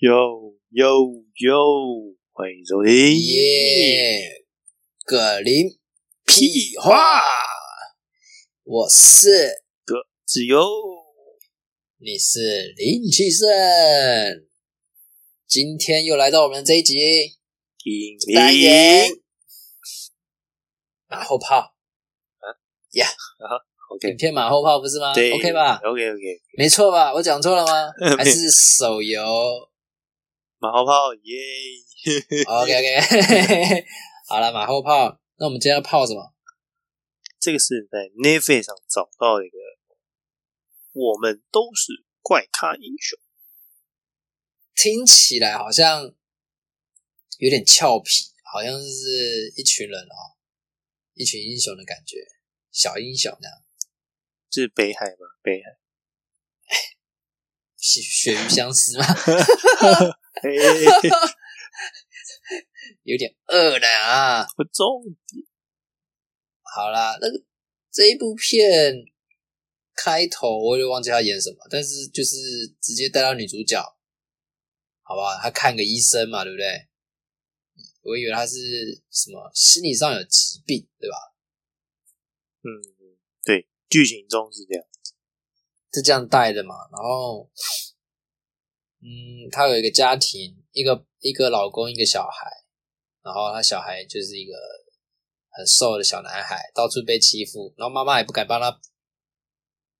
哟哟哟，欢迎收听。耶，葛林屁话，我是葛子悠，你是林启胜，今天又来到我们这一集听单元听。马后炮呀，OK，影片马后炮不是吗对？OK 吧？？OK OK，没错吧？我讲错了吗？还是手游马后炮耶！？OK OK，好了，马后炮。那我们今天要泡什么？这个是在 Netflix 上找到的一个，我们都是怪咖英雄。听起来好像有点俏皮，好像是一群人哦，一群英雄的感觉，小英雄那样，这是北海吗？北海。血血鱼相思嘛，有点饿了啊。不重点。好啦，那个这一部片开头我也忘记他演什么，但是就是直接带到女主角，好吧，他看个医生嘛，对不对？我以为他是什么心理上有疾病，对吧？嗯，对，剧情中是这样。是这样带的嘛。然后，嗯，他有一个家庭，一个一个老公，一个小孩，然后他小孩就是一个很瘦的小男孩，到处被欺负，然后妈妈也不敢帮他，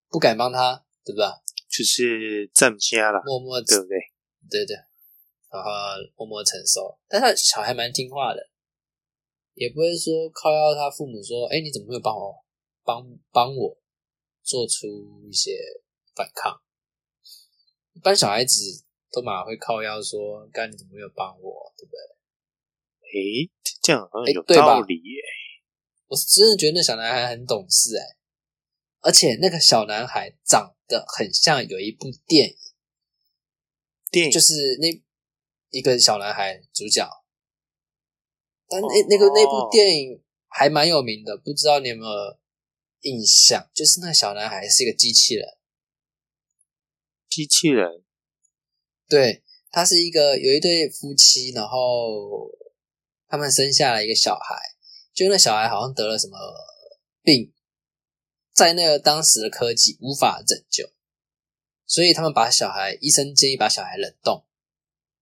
不敢帮他，对吧？就是站家了，默默对不对？对对，然后默默承受，但他小孩蛮听话的，也不会说靠要他父母说，哎，你怎么会帮我帮帮我做出一些反抗？一般小孩子都马会靠腰说，干你怎么没有帮我，对不对？诶，这样好像有道理耶。我是真的觉得那小男孩很懂事哎、而且那个小男孩长得很像有一部电影。电影就是那一个小男孩主角，但那哦那个那部电影还蛮有名的，不知道你有没有印象？就是那小男孩是一个机器人，机器人对，他是一个有一对夫妻，然后他们生下了一个小孩，就那小孩好像得了什么病，在那个当时的科技无法拯救，所以他们把小孩，医生建议把小孩冷冻，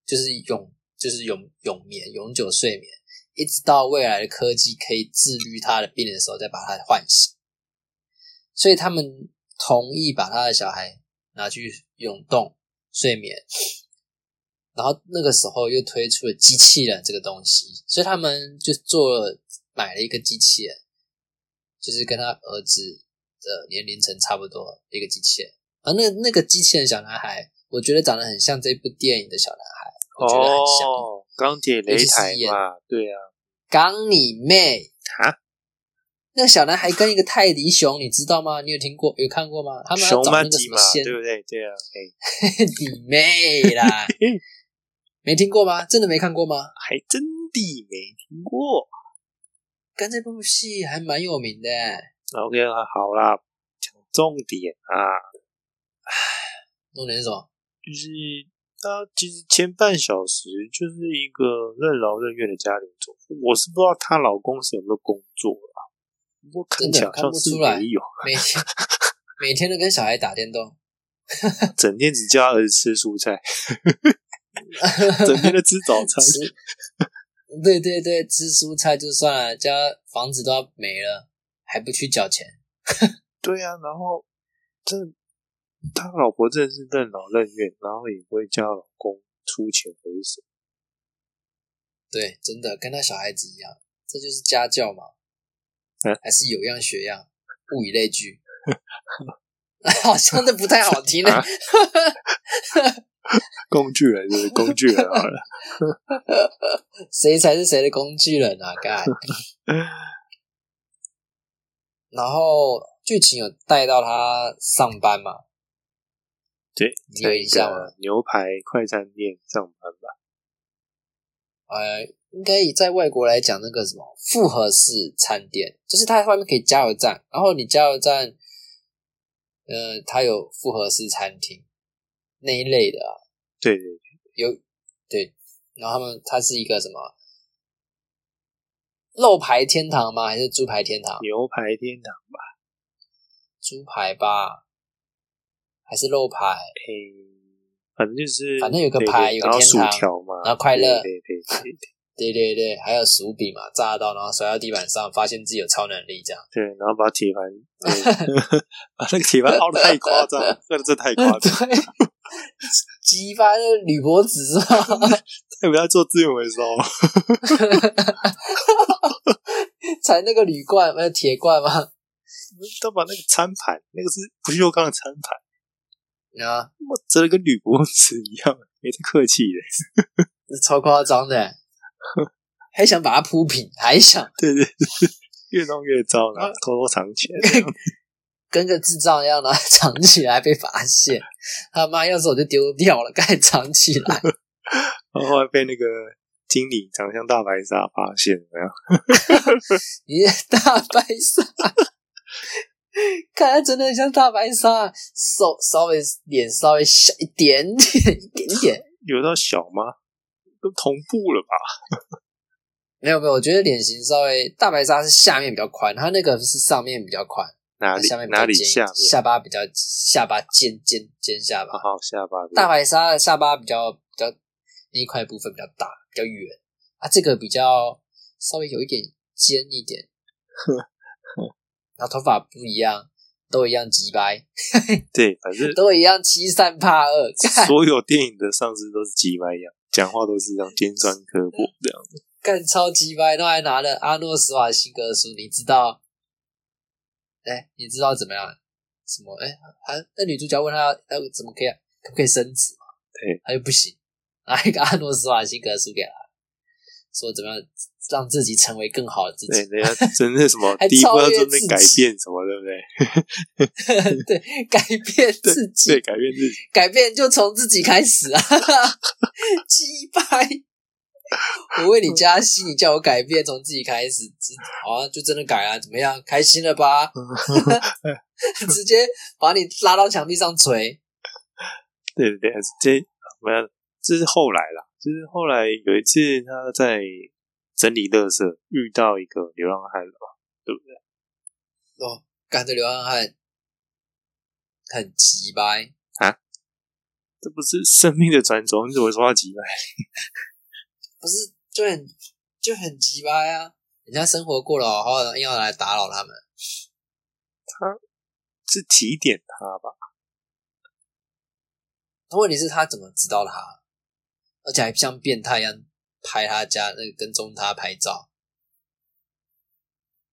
就是永就是永永眠、永久睡眠，一直到未来的科技可以治愈他的病人的时候，再把他唤醒。所以他们同意把他的小孩拿去永冻睡眠，然后那个时候又推出了机器人这个东西，所以他们就做了买了一个机器人，就是跟他儿子的年龄层差不多一个机器人。而那那个机器人小男孩，我觉得长得很像这部电影的小男孩，我觉得很像。哦，钢铁雷台嘛，对啊，钢你妹！啊，那个小男孩跟一个泰迪熊，你知道吗？你有听过、有看过吗？他们要熊找那个曼吉嘛，什么仙，对不对？对啊，哎，你妹啦！没听过吗？真的没看过吗？还真的没听过。跟这部戏还蛮有名的欸，OK，好啦，讲重点啊，重点是什么？就是他其实前半小时就是一个任劳任怨的家庭主妇，我是不知道她老公是有没有工作真的看不出来每天 每天都跟小孩打电动，整天只叫儿子吃蔬菜，整天都吃早餐。吃，对对对，吃蔬菜就算了，家房子都要没了，还不去缴钱，对啊，然后这他老婆真的是任劳任怨，然后也不会叫老公出钱回手。对，真的跟他小孩子一样，这就是家教嘛，嗯还是有样学样，物以类聚。好像这不太好听呢。啊 工具人就是工具人好了。谁才是谁的工具人啊？干。然后剧情有带到他上班嘛？对，你有印象吗？牛排快餐店上班吧。呃，应该以在外国来讲，那个什么复合式餐店，就是它外面可以加油站，然后你加油站，呃，它有复合式餐厅那一类的啊，对对对，有对，然后他们它是一个什么肉排天堂吗？还是猪排天堂？牛排天堂吧，猪排吧，还是肉排？诶，反正就是反正有个排有个天堂条嘛，然后快乐对对对对对对对对，还有薯饼嘛，炸到然后摔到地板上，发现自己有超能力，这样。对，然后把铁盘，把那个铁盘凹的太夸张，那个真的太夸张，对，激发那个铝箔纸是吧？要不要做资源回收？才那个铝罐，那铁罐吗？他把那个餐盘，那个是不锈钢的餐盘，啊，我折的跟铝箔纸一样，没太客气的。这超夸张的，还想把它铺平，还想对对对，越弄越糟，然后偷偷藏起来。跟个智障一样的藏起来被发现，他妈要是我就丢掉了，该藏起来。然后后来被那个经理长得像大白鲨发现，有没有？你大白鲨，看他真的很像大白鲨，手稍微脸稍微小一点点，一点点。有到小吗？都同步了吧？没有没有，我觉得脸型稍微大白鲨是下面比较宽，它那个是上面比较宽，哪里下面哪里尖下面？下巴比较下巴尖尖尖下巴。好下巴大白鲨的下巴比较比较那一块部分比较大，比较圆啊，这个比较稍微有一点尖一点，然后头发不一样，都一样鸡掰，对，反 正都一样欺善怕恶，所有电影的上司都是鸡掰一样，讲话都是这样尖酸刻薄这样子。干超级白，都还拿了阿诺·斯瓦辛格的书，你知道？哎，你知道怎么样？什么？哎，还那女主角问他要要怎么可以可不可以升职嘛？对，他又不行，拿一个阿诺·斯瓦辛格的书给他，说怎么样让自己成为更好的自对，己。人家真的什么第一步要准备改变什么，对不对？对，改变自己，对，改变自己。改变就从自己开始啊！击败，我为你加薪，你叫我改变，从自己开始，只好啊，就真的改啊，怎么样？开心了吧？直接把你拉到墙壁上捶。对对对，这没有，这是后来啦，就是后来有一次他在整理垃圾，遇到一个流浪汉了嘛，对不对？哦，赶着流浪汉很急掰啊，这不是生命的转轴，你怎么说他急掰？不是就很就很急掰啊！人家生活过得好好的，硬要来打扰他们。他是提点他吧？问题是他怎么知道他，而且还像变态一样拍他家，那个跟踪他拍照，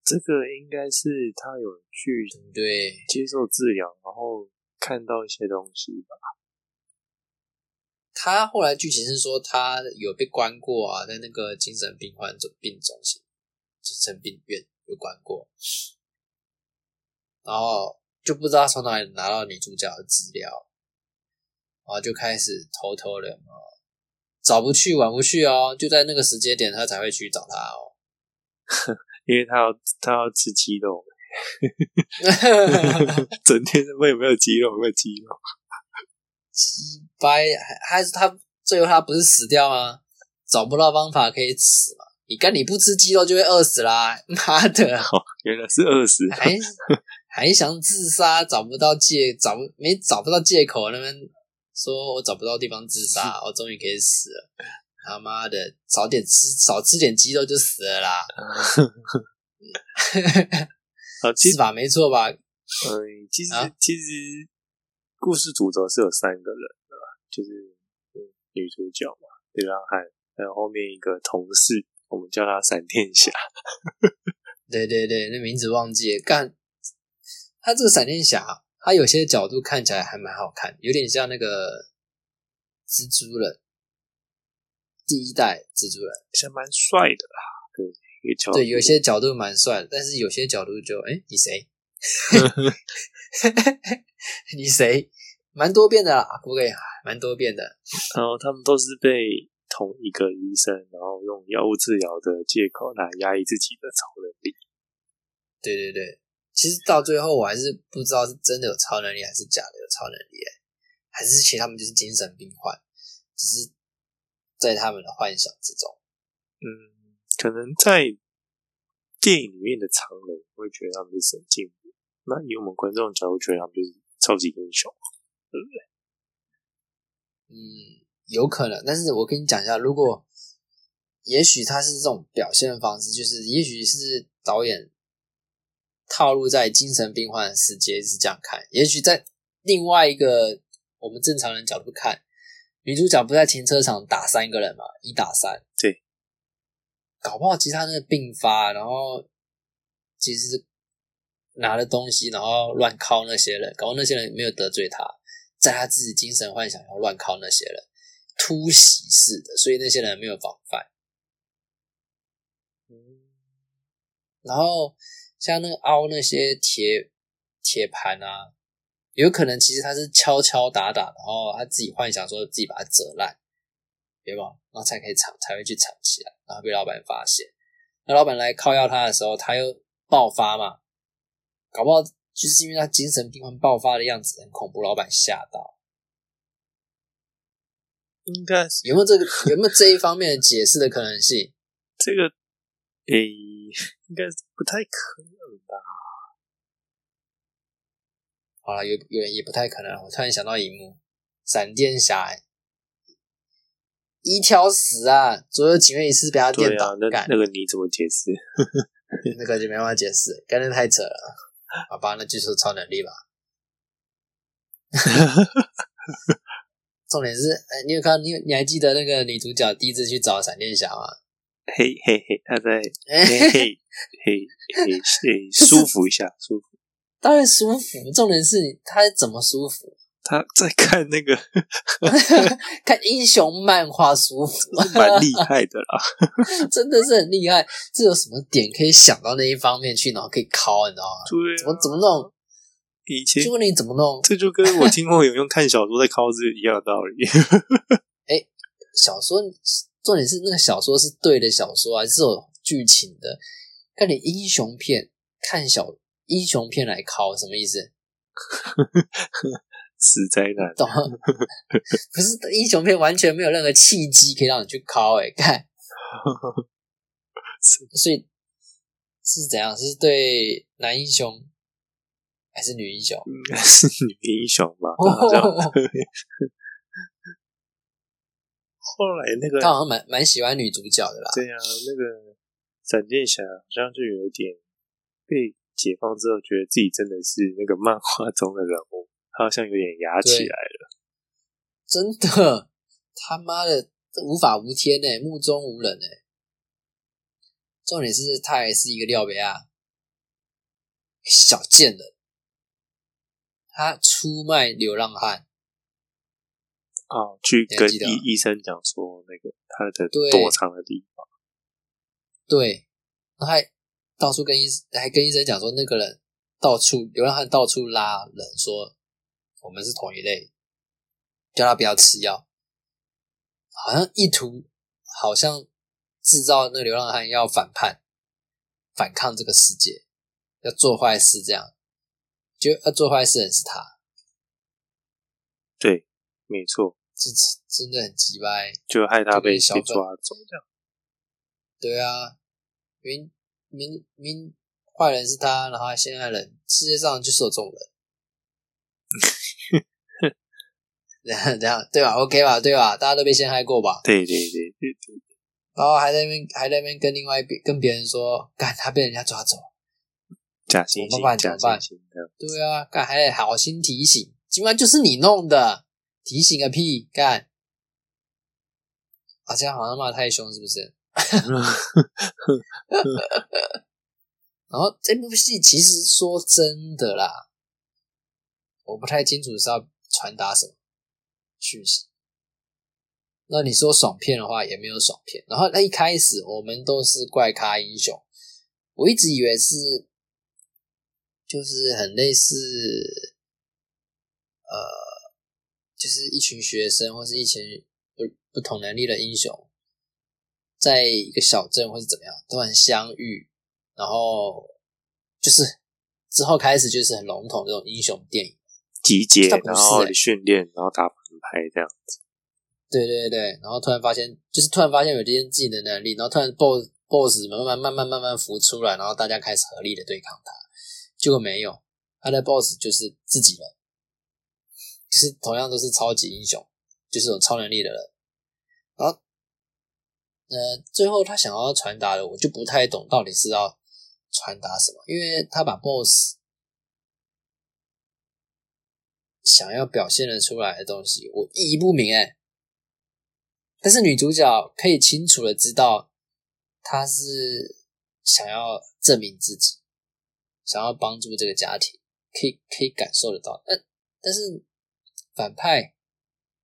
这个应该是他有去对？接受治疗，然后看到一些东西吧。他后来剧情是说他有被关过啊，在那个精神病患中病中心、精神病院有关过，然后就不知道从哪里拿到女主角的资料，然后就开始偷偷的嘛，找不去晚不去哦，就在那个时间点他才会去找他哦。因为他要他要吃鸡肉，整天问有没有鸡肉，有没有鸡肉。鸡掰，还还是他最后他不是死掉吗？找不到方法可以死嘛？你干你不吃鸡肉就会饿死啦！妈的，哦，原来是饿死。还还想自杀，找不到借找不没找不到借口，那边说我找不到地方自杀，我终于可以死了。他妈的，少点吃少吃点鸡肉就死了啦，好，其实是吧？没错吧？嗯，其实、啊其实故事主轴是有三个人的啦，就是嗯女主角嘛，流浪汉，还有后面一个同事，我们叫他闪电侠。对对对，那名字忘记了。干，他这个闪电侠，他有些角度看起来还蛮好看，有点像那个蜘蛛人，第一代蜘蛛人。其实蛮帅的啦，对，一个角度对，有些角度蛮帅的，但是有些角度就，哎，你谁？你谁？蛮多变的啦，不可以，蛮多变的。然后他们都是被同一个医生，然后用药物治疗的借口来压抑自己的超能力。对对对，其实到最后我还是不知道是真的有超能力还是假的有超能力、欸，还是其实他们就是精神病患，只是在他们的幻想之中。嗯，可能在电影里面的常人会觉得他们是神经病，那以我们观众角度觉得他们就是超级英雄，对不对？嗯，有可能，但是我跟你讲一下，如果也许他是这种表现的方式，就是也许是导演套路在精神病患的世界是这样看，也许在另外一个我们正常人角度看，女主角不在停车场打三个人嘛，一打三，对，搞不好其实他那个病发，然后其实拿了东西，然后乱靠那些人，搞那些人没有得罪他。在他自己精神幻想要乱靠那些人，突袭式的，所以那些人没有防范。然后像那个凹那些铁铁盘啊，有可能其实他是敲敲打打，然后他自己幻想说自己把它折烂，对吧？然后才可以藏，才会去藏起来，然后被老板发现。那老板来靠要他的时候，他又爆发嘛，搞不好。就是因为他精神病患爆发的样子很恐怖，老板吓到。应该是有没有这个有没有这一方面的解释的可能性？这个诶，应该是不太可能吧。好了，有有人也不太可能。我突然想到一幕，闪电侠一条死啊！左右警卫一次被他电倒，那那个你怎么解释？那个就没办法解释，干的太扯了。好吧，那就是超能力吧。重点是，哎，你有看？你你还记得那个女主角第一次去找闪电侠吗？嘿嘿嘿，她在嘿 嘿嘿嘿嘿 舒服一下，舒服。当然舒服。重点是，他怎么舒服？他在看那个看英雄漫画，舒服，蛮厉害的啦，真的是很厉害。这有什么点可以想到那一方面去，然后可以考，你知道吗？对，怎么怎么弄？以前就问你怎么弄，这就跟我听过有用看小说在考是一样的道理。哎，小说重点是那个小说是对的小说，还是有剧情的？看你英雄片，看小英雄片来考，什么意思？死灾难，懂？不是英雄片，完全没有任何契机可以让你去考哎，看，所以是怎样？是对男英雄还是女英雄？应该是女英雄吧。后来那个他好像蛮蛮喜欢女主角的啦。对啊，那个闪电侠好像就有一点被解放之后，觉得自己真的是那个漫画中的人物。他好像有点哑起来了，真的，他妈的无法无天呢，目中无人呢。重点是他还是一个廖贝亚小贱人，他出卖流浪汉，哦，去跟医医生讲说那个他的躲藏的地方，对，他还到处跟医还跟医生讲说那个人到处流浪汉到处拉人说。我们是同一类，叫他不要吃药，好像意图好像制造那个流浪汉要反叛、反抗这个世界，要做坏事，这样就要做坏事的人是他。对，没错，这真的很鸡掰，就害他被被抓走这样。对啊，明明明坏人是他，然后现在人世界上就是有这种人。这样这样对吧？OK 吧？对吧？大家都被陷害过吧？对对对对对。然后还在那边还在那边跟另外一边跟别人说，干他被人家抓走，假惺惺，假惺惺的。对啊，干还得好心提醒，今晚就是你弄的，提醒个屁！干，啊，这样好像骂太凶，是不是？然后这部戏其实说真的啦，我不太清楚是要传达什么。讯息。那你说爽片的话，也没有爽片。然后那一开始我们都是怪咖英雄，我一直以为是，就是很类似，呃，就是一群学生或是一群不不同能力的英雄，在一个小镇或是怎么样，突然相遇，然后就是之后开始就是很笼统这种英雄电影。集结，然后训练，然后打牌这样子。对对对，然后突然发现，就是突然发现有这些自己的能力，然后突然 boss boss 慢慢慢慢慢慢浮出来，然后大家开始合力的对抗他，结果没有，他的 boss 就是自己人，就是同样都是超级英雄，就是有超能力的人，然后，呃，最后他想要传达的，我就不太懂到底是要传达什么，因为他把 boss 想要表现的出来的东西，我意义不明哎。但是女主角可以清楚的知道，她是想要证明自己，想要帮助这个家庭，可以可以感受得到。但但是反派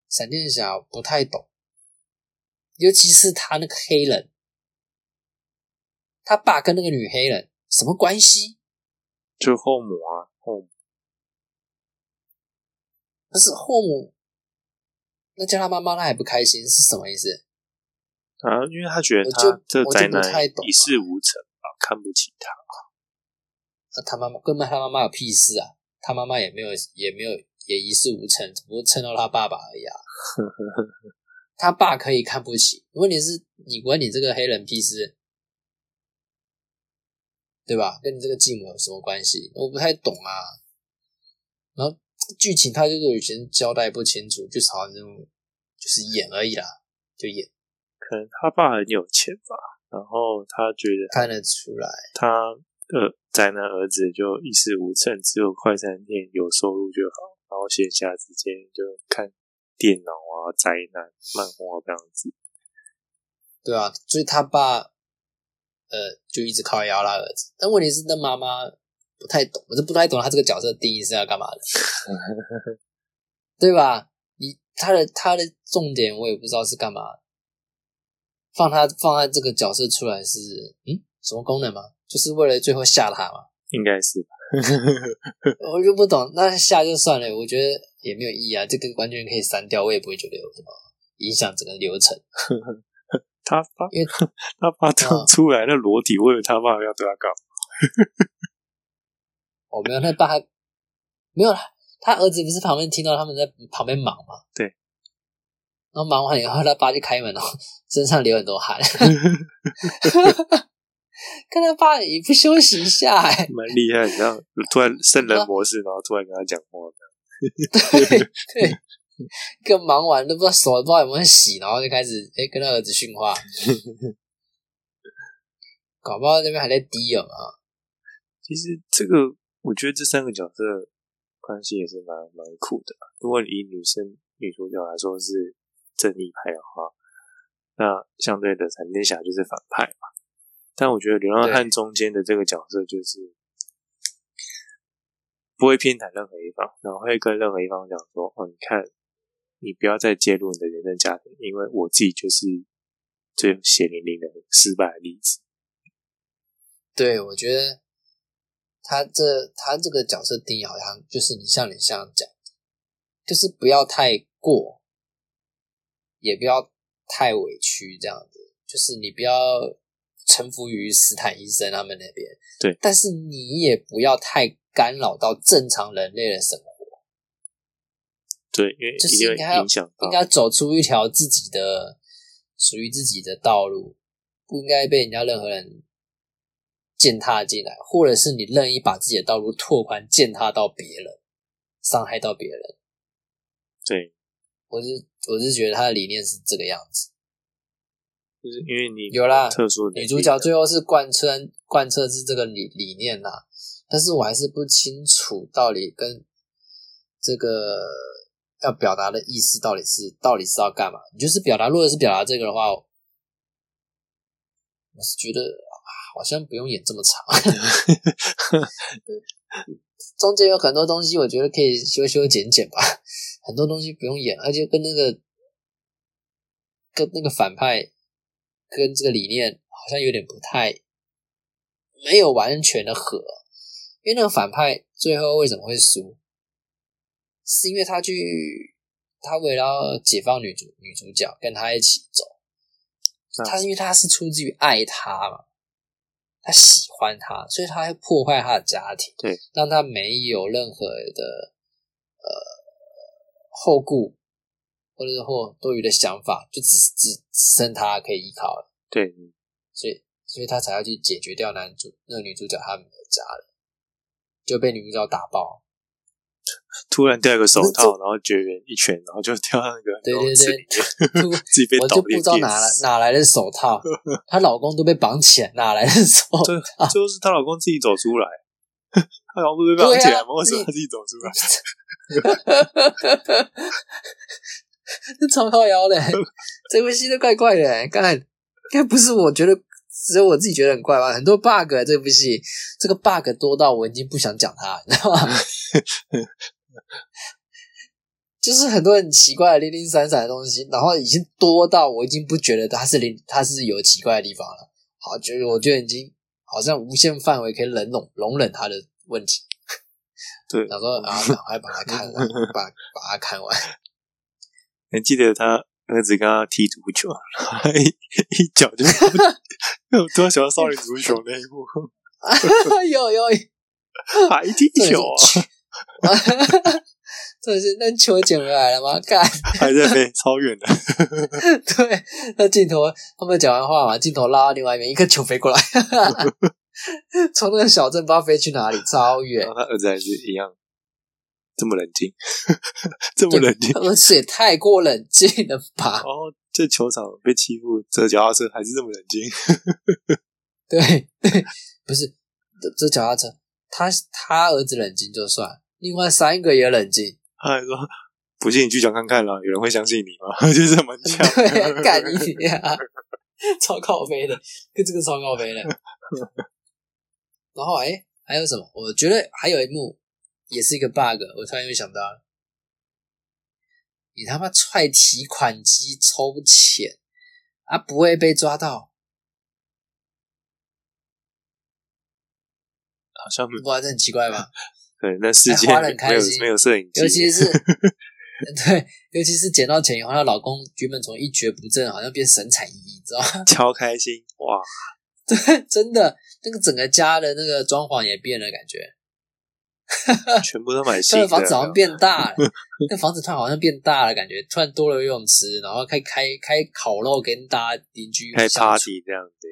闪电侠不太懂，尤其是他那个黑人，他爸跟那个女黑人什么关系？就后母啊，后母不是后母。那叫他妈妈，他还不开心，是什么意思？啊，因为他觉得他这宅男一事无成啊，看不起他。那他妈妈根本他妈妈有屁事啊！他妈妈也没有，也没有，也一事无成，只不过蹭到他爸爸而已啊。他爸可以看不起，问题是你管你这个黑人屁事，对吧？跟你这个继母有什么关系？我不太懂啊。然后。剧情他就是以前交代不清楚，就好像那种就是演而已啦，就演。可能他爸很有钱吧，然后他觉得看得出来，他的宅男儿子就一事无成，只有快餐店有收入就好，然后闲暇之间就看电脑啊、灾难漫画这样子。对啊，所以他爸呃就一直靠压拉儿子，但问题是那妈妈。不太懂，我是不太懂他这个角色定义是要干嘛的，对吧？你他的他的重点我也不知道是干嘛，放他放在这个角色出来是嗯什么功能吗？就是为了最后吓他吗？应该是吧，我就不懂，那下就算了，我觉得也没有意义啊，这个完全可以删掉，我也不会觉得有什么影响整个流程。他爸，因为他爸刚出来那裸体，我以为他爸要对他干嘛。哦，没有，他爸没有他儿子不是旁边听到他们在旁边忙吗？对，然后忙完以后，他爸就开门了，身上流很多汗。看他爸也不休息一下，哎，蛮厉害，然后突然 圣人模式，然后突然跟他讲话，对对，刚忙完都不知道手不知道有没有洗，然后就开始哎跟他儿子训话，搞不好那边还在滴啊。其实这个。我觉得这三个角色关系也是蛮蛮酷的。如果以女生女主角来说是正义派的话，那相对的闪电侠就是反派嘛。但我觉得流浪汉中间的这个角色就是不会偏袒任何一方，然后会跟任何一方讲说：“哦，你看，你不要再介入你的原生家庭，因为我自己就是最血淋淋的失败的例子。”对，我觉得。他这他这个角色定义好像就是你像你像讲，就是不要太过，也不要太委屈这样子，就是你不要臣服于斯坦医生他们那边，对，但是你也不要太干扰到正常人类的生活，对，因为就是应该要应该走出一条自己的属于自己的道路，不应该被人家任何人。践踏进来，或者是你任意把自己的道路拓宽，践踏到别人，伤害到别人。对，我是我是觉得他的理念是这个样子，就是因为你有啦，特殊女主角最后是贯彻贯彻是这个理理念啦，但是我还是不清楚到底跟这个要表达的意思到底是到底是要干嘛。你就是表达，如果是表达这个的话，我是觉得。好像不用演这么长，中间有很多东西，我觉得可以修修剪剪吧。很多东西不用演，而且跟那个跟那个反派跟这个理念好像有点不太没有完全的合。因为那个反派最后为什么会输，是因为他去他为了解放女主女主角跟他一起走，他是因为他是出自于爱他嘛。他喜欢他，所以他会破坏他的家庭，对，让他没有任何的呃后顾，或者是或多余的想法，就只只只剩他可以依靠了，对，所以所以他才要去解决掉男主那个女主角他们的家人，就被女主角打爆。突然掉一个手套，然后绝缘一拳，然后就掉到那个对对对 我就不知道哪来。哪来的手套，她老公都被绑起来，哪来的手最套？最后是她老公自己走出来，她老公不是被绑起来吗？为什么她自己走出来？这 超靠腰嘞，这部戏都怪怪的。刚才应该不是我觉得，只有我自己觉得很怪吧？很多 bug，这部戏这个 bug 多到我已经不想讲它，你知道吗？就是很多很奇怪的零零散散的东西，然后已经多到我已经不觉得它是零，它是有奇怪的地方了。好，就是我觉得已经好像无限范围可以忍容容忍它的问题。对，想说啊，赶快把它看完，把把它看完。还记得他儿子跟他踢足球，然后一一脚就，我突然想到少林足球那一幕，有有，还踢球啊，真的是 那球捡回来了吗？看，还在飞，超远的。对，那镜头他们讲完话嘛，镜头拉到另外一边，一个球飞过来，从那个小镇不知道飞去哪里，超远然。后他儿子还是一样 这么冷静，这么冷静。而且也太过冷静了吧？然后这球场被欺负，这脚踏车还是这么冷静。对对，不是这这脚踏车，他他儿子冷静就算，另外三个也冷静。他还说：“不信你去讲看看啦，有人会相信你吗？” 就是蛮强。对，干你呀！超靠飞的，跟这个超靠飞的。然后哎，还有什么？我觉得还有一幕也是一个 bug，我突然又想到了，你他妈踹提款机抽钱啊，不会被抓到？好像不知道这很奇怪吧？对，那世界很没有开心没有摄影机，尤其是 对，尤其是捡到钱以后，她老公原本从一蹶不振，好像变神采奕奕，你知道吗？超开心哇！对，真的，那个整个家的那个装潢也变了，感觉。全部都买新的，的房子好像变大了，那房子突然好像变大了，感觉突然多了游泳池，然后开开开烤肉跟大家邻居开 party 这样子，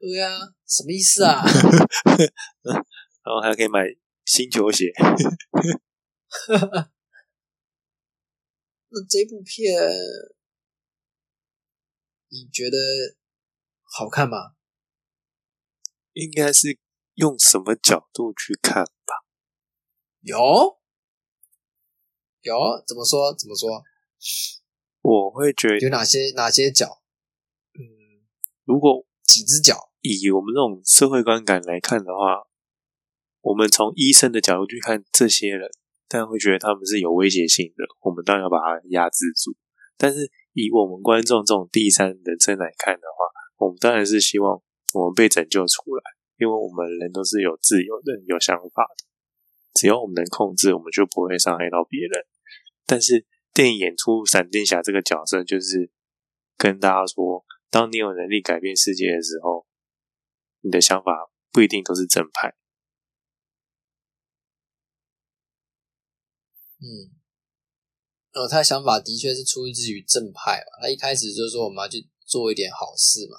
对啊，什么意思啊？然后还可以买新球鞋，那这部片你觉得好看吗？应该是用什么角度去看吧？有有，怎么说？怎么说？我会觉得，有哪些哪些脚？嗯，如果几只脚？以我们这种社会观感来看的话，我们从医生的角度去看这些人，当然会觉得他们是有威胁性的，我们当然要把它压制住。但是以我们观众这种第三人称来看的话，我们当然是希望我们被拯救出来，因为我们人都是有自由的、有想法的。只要我们能控制，我们就不会伤害到别人。但是电影演出闪电侠这个角色，就是跟大家说，当你有能力改变世界的时候，你的想法不一定都是正派。嗯，呃，他的想法的确是出自于正派嘛。他一开始就说我们要去做一点好事嘛，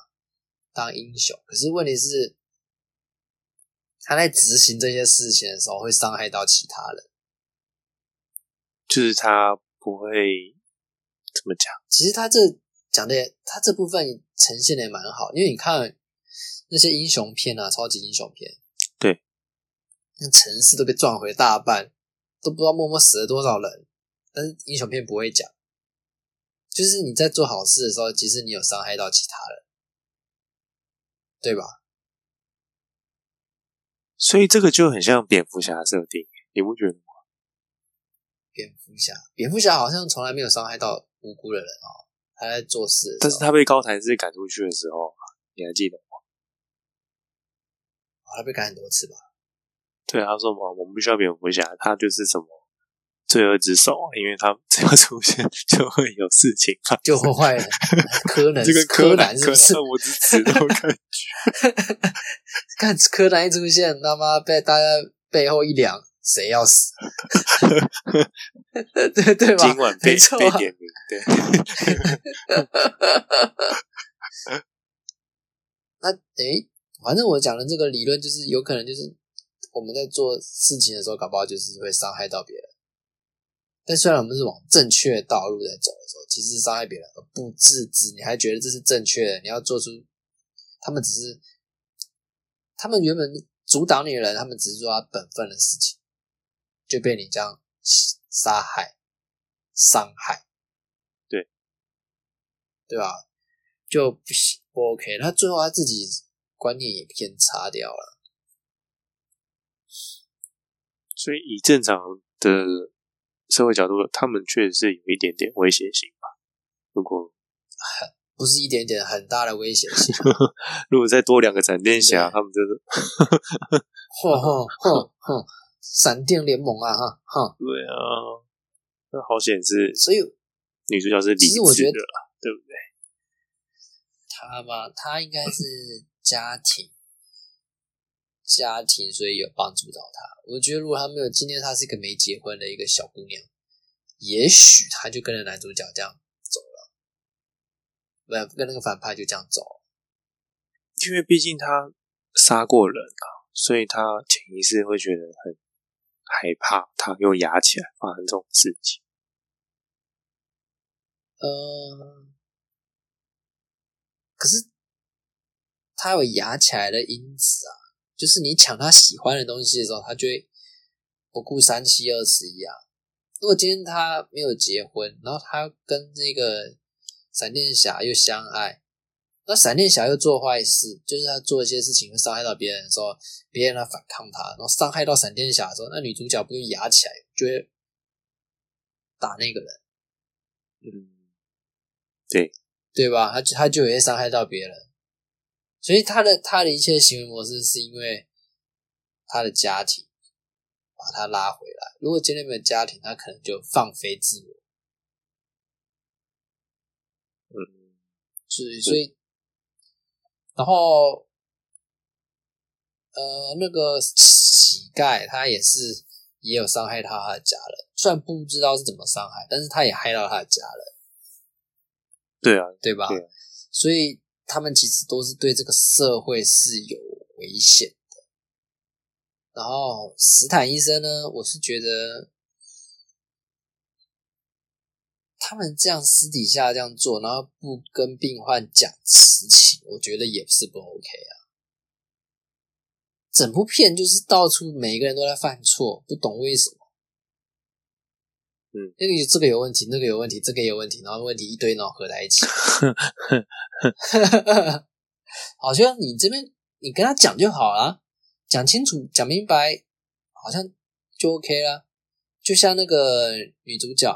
当英雄。可是问题是，他在执行这些事情的时候会伤害到其他人。就是他不会怎么讲，其实他这讲的，他这部分呈现的也蛮好，因为你看那些英雄片啊，超级英雄片，对，那城市都被撞毁大半，都不知道默默死了多少人，但是英雄片不会讲，就是你在做好事的时候，其实你有伤害到其他人，对吧？所以这个就很像蝙蝠侠设定，你不觉得吗？蝙蝠侠，蝙蝠侠好像从来没有伤害到无辜的人哦，他在做事但是他被高谭市赶出去的时候，你还记得吗？哦他被赶很多次吧？对，他说嘛，我们不需要蝙蝠侠，他就是什么罪恶之手，因为他只要出现就会有事情发生。就会坏人，柯南，这个柯南是不是？我只知道感觉。看柯南一出现，他妈被大家背后一凉，谁要死？对对吧？今晚被被点名，对，那诶，反正我讲的这个理论就是有可能就是我们在做事情的时候，搞不好就是会伤害到别人。但虽然我们是往正确的道路在走的时候，其实是伤害别人而不自知，你还觉得这是正确的，你要做出他们只是他们原本阻挡你的人，他们只是做他本分的事情，就被你这样杀害、伤害，对对吧？就不行不 OK，他最后他自己观念也偏差掉了。所以以正常的社会角度，他们确实是有一点点威胁性吧。如果不是一点点很大的危险性，如果再多两个闪电侠，他们真的哼哼哼哼，闪电联盟啊哈哈，对啊，那好险是所以女主角是理智的，对不对？他嘛，他应该是家庭家庭，所以有帮助到他。我觉得如果他没有今天，他是一个没结婚的一个小姑娘，也许他就跟着男主角这样走了，不跟那个反派就这样走了。因为毕竟他杀过人啊，所以他潜意识会觉得很害怕，他又压起来发生这种事情。嗯，可是他有压起来的因子啊，就是你抢他喜欢的东西的时候，他就会不顾三七二十一啊。如果今天他没有结婚，然后他跟这个闪电侠又相爱，那闪电侠又做坏事，就是他做一些事情会伤害到别人的时候，别人来反抗他，然后伤害到闪电侠的时候，那女主角不就压起来，就会打那个人。嗯，对，对吧？他就他就也会伤害到别人，所以他的他的一切行为模式是因为他的家庭把他拉回来。如果今天没有家庭，他可能就放飞自我。嗯，所以所以，然后呃，那个乞丐他也是也有伤害到他的家人，虽然不知道是怎么伤害，但是他也害到他的家人。对啊，对吧？对啊所以他们其实都是对这个社会是有危险的。然后斯坦医生呢，我是觉得他们这样私底下这样做，然后不跟病患讲实情，我觉得也是不 OK 啊。整部片就是到处每一个人都在犯错，不懂为什么。嗯，那个这个有问题，那个有问题，这个有问题，然后问题一堆，然后合在一起。好像你这边你跟他讲就好了，讲清楚、讲明白，好像就 OK 啦。就像那个女主角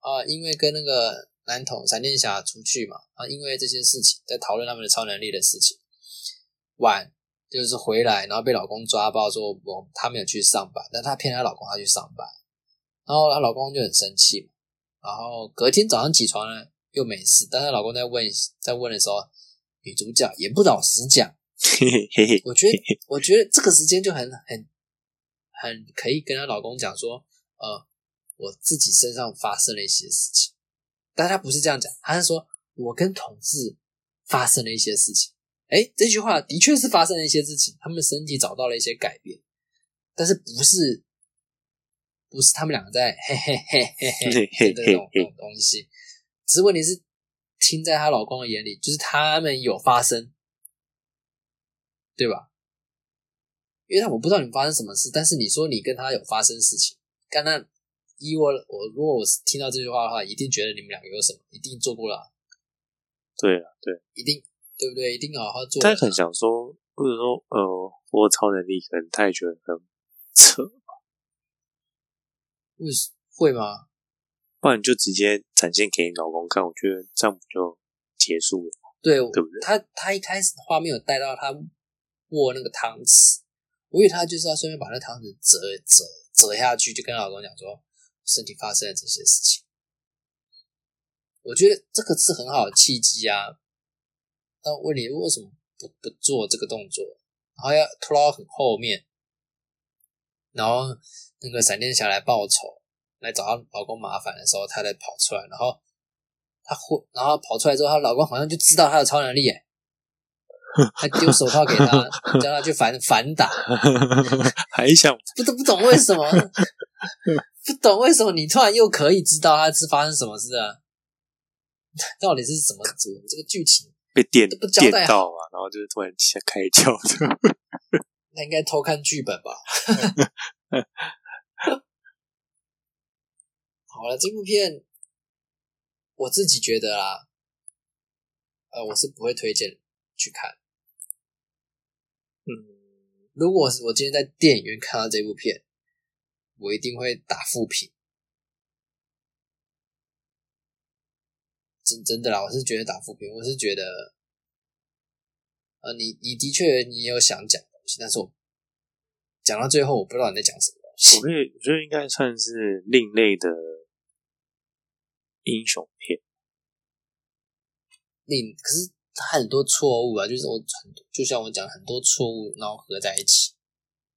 啊，因为跟那个男童闪电侠出去嘛，啊，因为这些事情在讨论他们的超能力的事情，晚就是回来，然后被老公抓包说我她没有去上班，但她骗她老公她去上班，然后她老公就很生气嘛，然后隔天早上起床呢又没事，但她老公在问在问的时候，女主角也不老实讲，嘿嘿嘿嘿，我觉得我觉得这个时间就很很很可以跟她老公讲说，呃，我自己身上发生了一些事情，但她不是这样讲，她是说我跟同事发生了一些事情。哎，这句话的确是发生了一些事情，他们身体找到了一些改变，但是不是不是他们两个在嘿嘿嘿嘿嘿嘿的那种那种东西，只是问题是听在她老公的眼里，就是他们有发生，对吧？因为他我不知道你们发生什么事，但是你说你跟他有发生事情，刚刚以我我如果我听到这句话的话，一定觉得你们两个有什么，一定做过了，对啊，对，一定对不对？一定好好做。他很想说，或者说，呃，我超能力，可能他也觉得很扯，为什会吗？不然你就直接展现给你老公看，我觉得这样不就结束了？对，对不对他他一开始画面有带到他握那个汤匙，我以为他就是要顺便把那汤匙折折折下去，就跟老公讲说身体发生了这些事情。我觉得这个是很好的契机啊。那问你为什么不不做这个动作，然后要拖到很后面？然后那个闪电侠来报仇，来找她老公麻烦的时候，她才跑出来，然后她会，然后跑出来之后，她老公好像就知道她有超能力，哎，还丢手套给她，叫她去反反打，还想不懂不懂为什么，不懂为什么你突然又可以知道他是发生什么事啊？到底是怎么怎么这个剧情被电不交代电到嘛，然后就是突然开窍的。那应该偷看剧本吧？好了，这部片我自己觉得啦，呃，我是不会推荐去看。嗯，如果我今天在电影院看到这部片，我一定会打负评。真真的啦，我是觉得打负评，我是觉得，呃，你你的确你有想讲东西，但是我讲到最后，我不知道你在讲什么我。觉得我觉得应该算是另类的英雄片。另可是它很多错误啊，就是我很就像我讲很多错误，然后合在一起。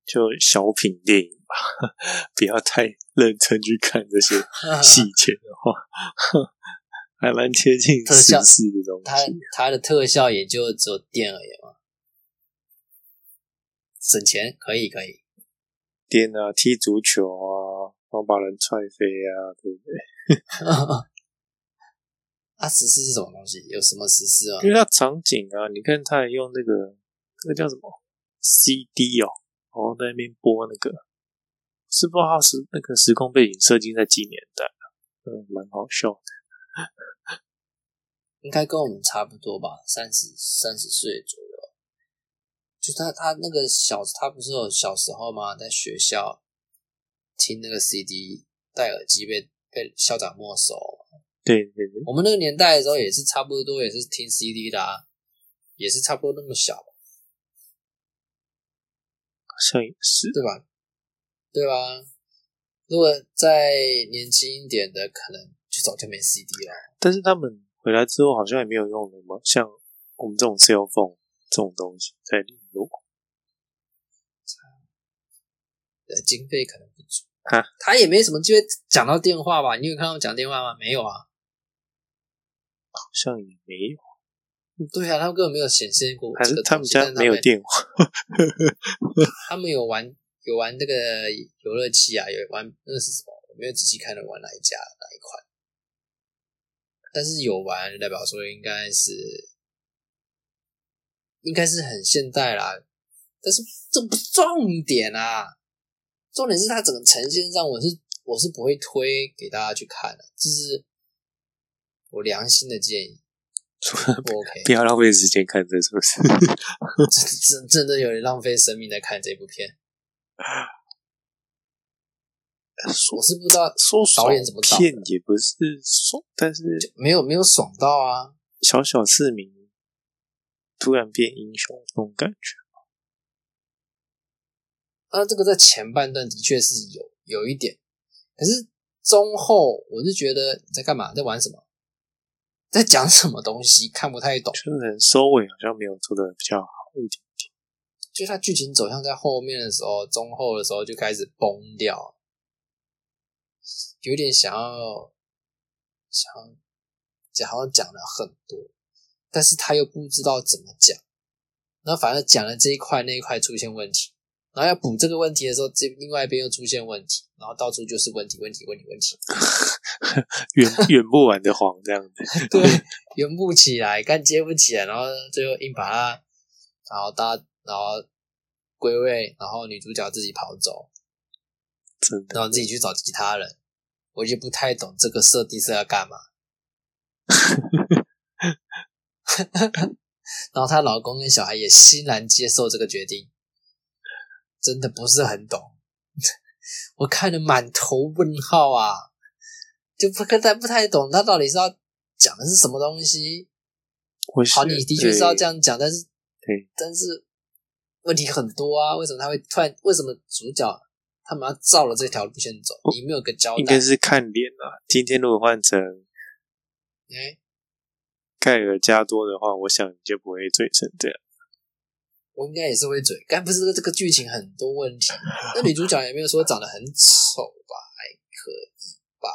就小品电影吧，不要太认真去看这些细 节的话，还蛮贴近特效时事的东它西。它的特效也就只有电而已嘛，省钱可以可以。颠啊，踢足球啊，然后把人踹飞啊，对不对？啊，实施是什么东西？有什么实施啊？因为它场景啊，你看他还用那个那个叫什么 CD 哦，然后在那边播那个，是不知道它是那个时空背景设定在几年代啊，嗯，蛮好笑的。应该跟我们差不多吧，三十三十岁左右。就他他那个小，他不是有小时候吗？在学校听那个 CD，戴耳机被被校长没收。对对对，我们那个年代的时候也是差不多，也是听 CD 的啊，也是差不多那么小，好像也是。对吧？对吧？如果再年轻一点的，可能就早就没 CD 了。但是他们回来之后好像也没有用什么像我们这种 cell phone 这种东西在联络。呃，经费可能不足啊，他也没什么机会讲到电话吧？你有看到我讲电话吗？没有啊。好像也没有，对啊，他们根本没有显现过他们家没有电话？他们有玩有玩这个游乐器啊，有玩那个是什么？我没有仔细看的玩哪一家哪一款，但是有玩，代表说应该是应该是很现代啦。但是这不是重点啊，重点是它整个呈现上，我是我是不会推给大家去看的，这是我良心的建议，不 OK。不要浪费时间看这，是不是？真真真的有点浪费生命在看这部片，我是不知道说导演怎么片也不是爽，但是没有没有爽到啊。小小市民突然变英雄那种感觉。那这个在前半段的确是有有一点，可是中后我是觉得你在干嘛，在玩什么，在讲什么东西，看不太懂。就是收尾好像没有做的比较好一点。就他剧情走向在后面的时候，中后的时候就开始崩掉，有点想要想好像讲了很多，但是他又不知道怎么讲，然后反而讲了这一块那一块出现问题，然后要补这个问题的时候，这另外一边又出现问题，然后到处就是问题，问题，问题，问题，圆圆不完的谎这样子。对，圆不起来，干接不起来，然后最后硬把它，然后搭，然后归位，然后女主角自己跑走，真的然后自己去找其他人，我就不太懂这个设定是要干嘛。然后她老公跟小孩也欣然接受这个决定，真的不是很懂。我看得满头问号啊，就不太不太懂他到底是要讲的是什么东西。好，你的确是要这样。样讲，但是对，但是问题很多啊。为什么他会突然？为什么主角他们要照了这条路线走？你没有个交代应该。是看脸啊。今天如果换成哎，盖尔加多的话，我想你就不会醉成这样。我应该也是会嘴。但不是这个剧情很多问题，那女主角也没有说长得很丑吧？还可以吧？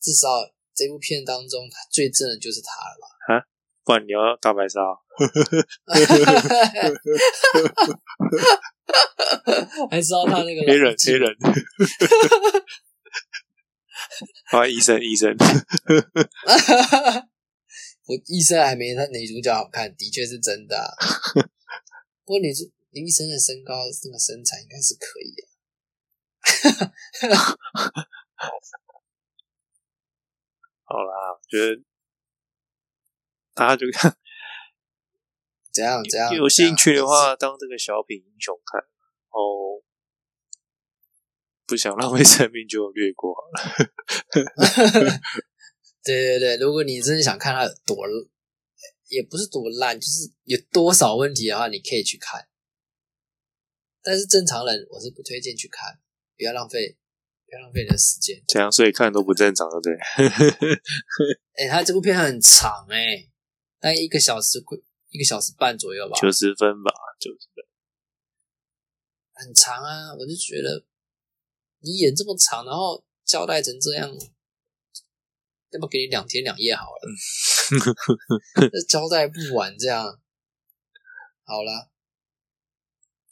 至少这部片当中，她最正的就是她了吧？不然你要大白鲨，还知道她那个黑人老纪黑人，啊，医生医生，我医生还没他女主角好看，的确是真的啊、不过女主林医生的身高、那个身材应该是可以的。好啦，我觉得大家就看 怎样怎样？有兴趣的怎话，当这个小品英雄看，哦，不想浪费生命就略过好了。样，对对对，如果你真的想看它有多，也不是多烂，就是有多少问题的话，你可以去看。但是正常人我是不推荐去看，不要浪费，不要浪费你的时间。这样，所以看都不正常，对不对？哎、他这部片很长哎、大概一个小时，一个小时半左右吧。九十分吧，九十分。很长啊，我就觉得你演这么长，然后交代成这样，要不给你两天两夜好了？这交代不完这样。好啦，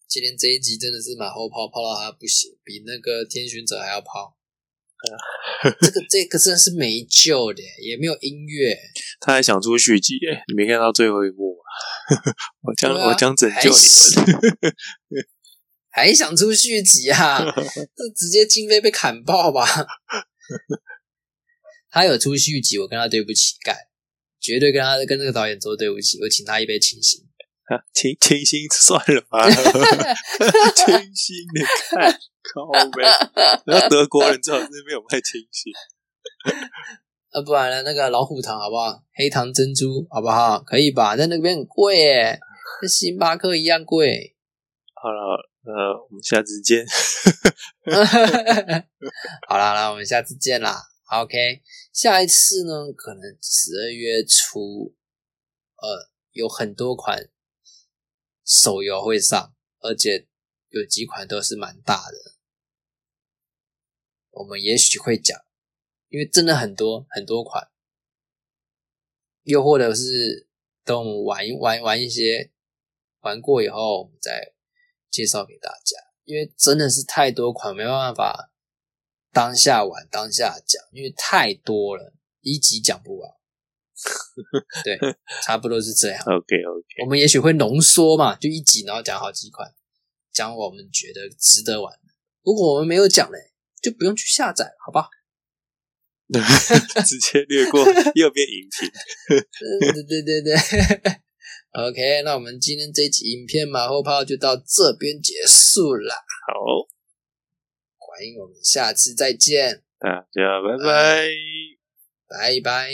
今天这一集真的是马后炮，炮到他不行，比那个天巡者还要炮。这个这个真的是没救的，也没有音乐，他还想出续集耶，你没看到最后一幕吗？我将、我将拯救你们。还想出续集啊？这直接经费被砍爆吧？他有出续集，我跟他对不起，干，绝对跟他跟这个导演说对不起，我请他一杯清醒。啊，清清新算了吧，清新你看靠呗。然后德国人最好是没有卖清新，啊，不然呢，那个老虎糖好不好？黑糖珍珠好不好？可以吧？在那边很贵耶，跟星巴克一样贵。好了，呃，我们下次见。好啦，那我们下次见啦。OK，下一次呢，可能十二月初，呃，有很多款手游会上，而且有几款都是蛮大的。我们也许会讲，因为真的很多很多款，又或者是等我们玩一玩玩一些，玩过以后，我们再介绍给大家。因为真的是太多款，没办法当下玩当下讲，因为太多了，一集讲不完。对，差不多是这样。OK OK，我们也许会浓缩嘛，就一集，然后讲好几款，讲我们觉得值得玩的。如果我们没有讲嘞，就不用去下载了，好不好？直接略过右边影片。对对对对对。OK，那我们今天这一集影片马后炮就到这边结束了，好，欢迎我们下次再见，大家拜拜。拜拜。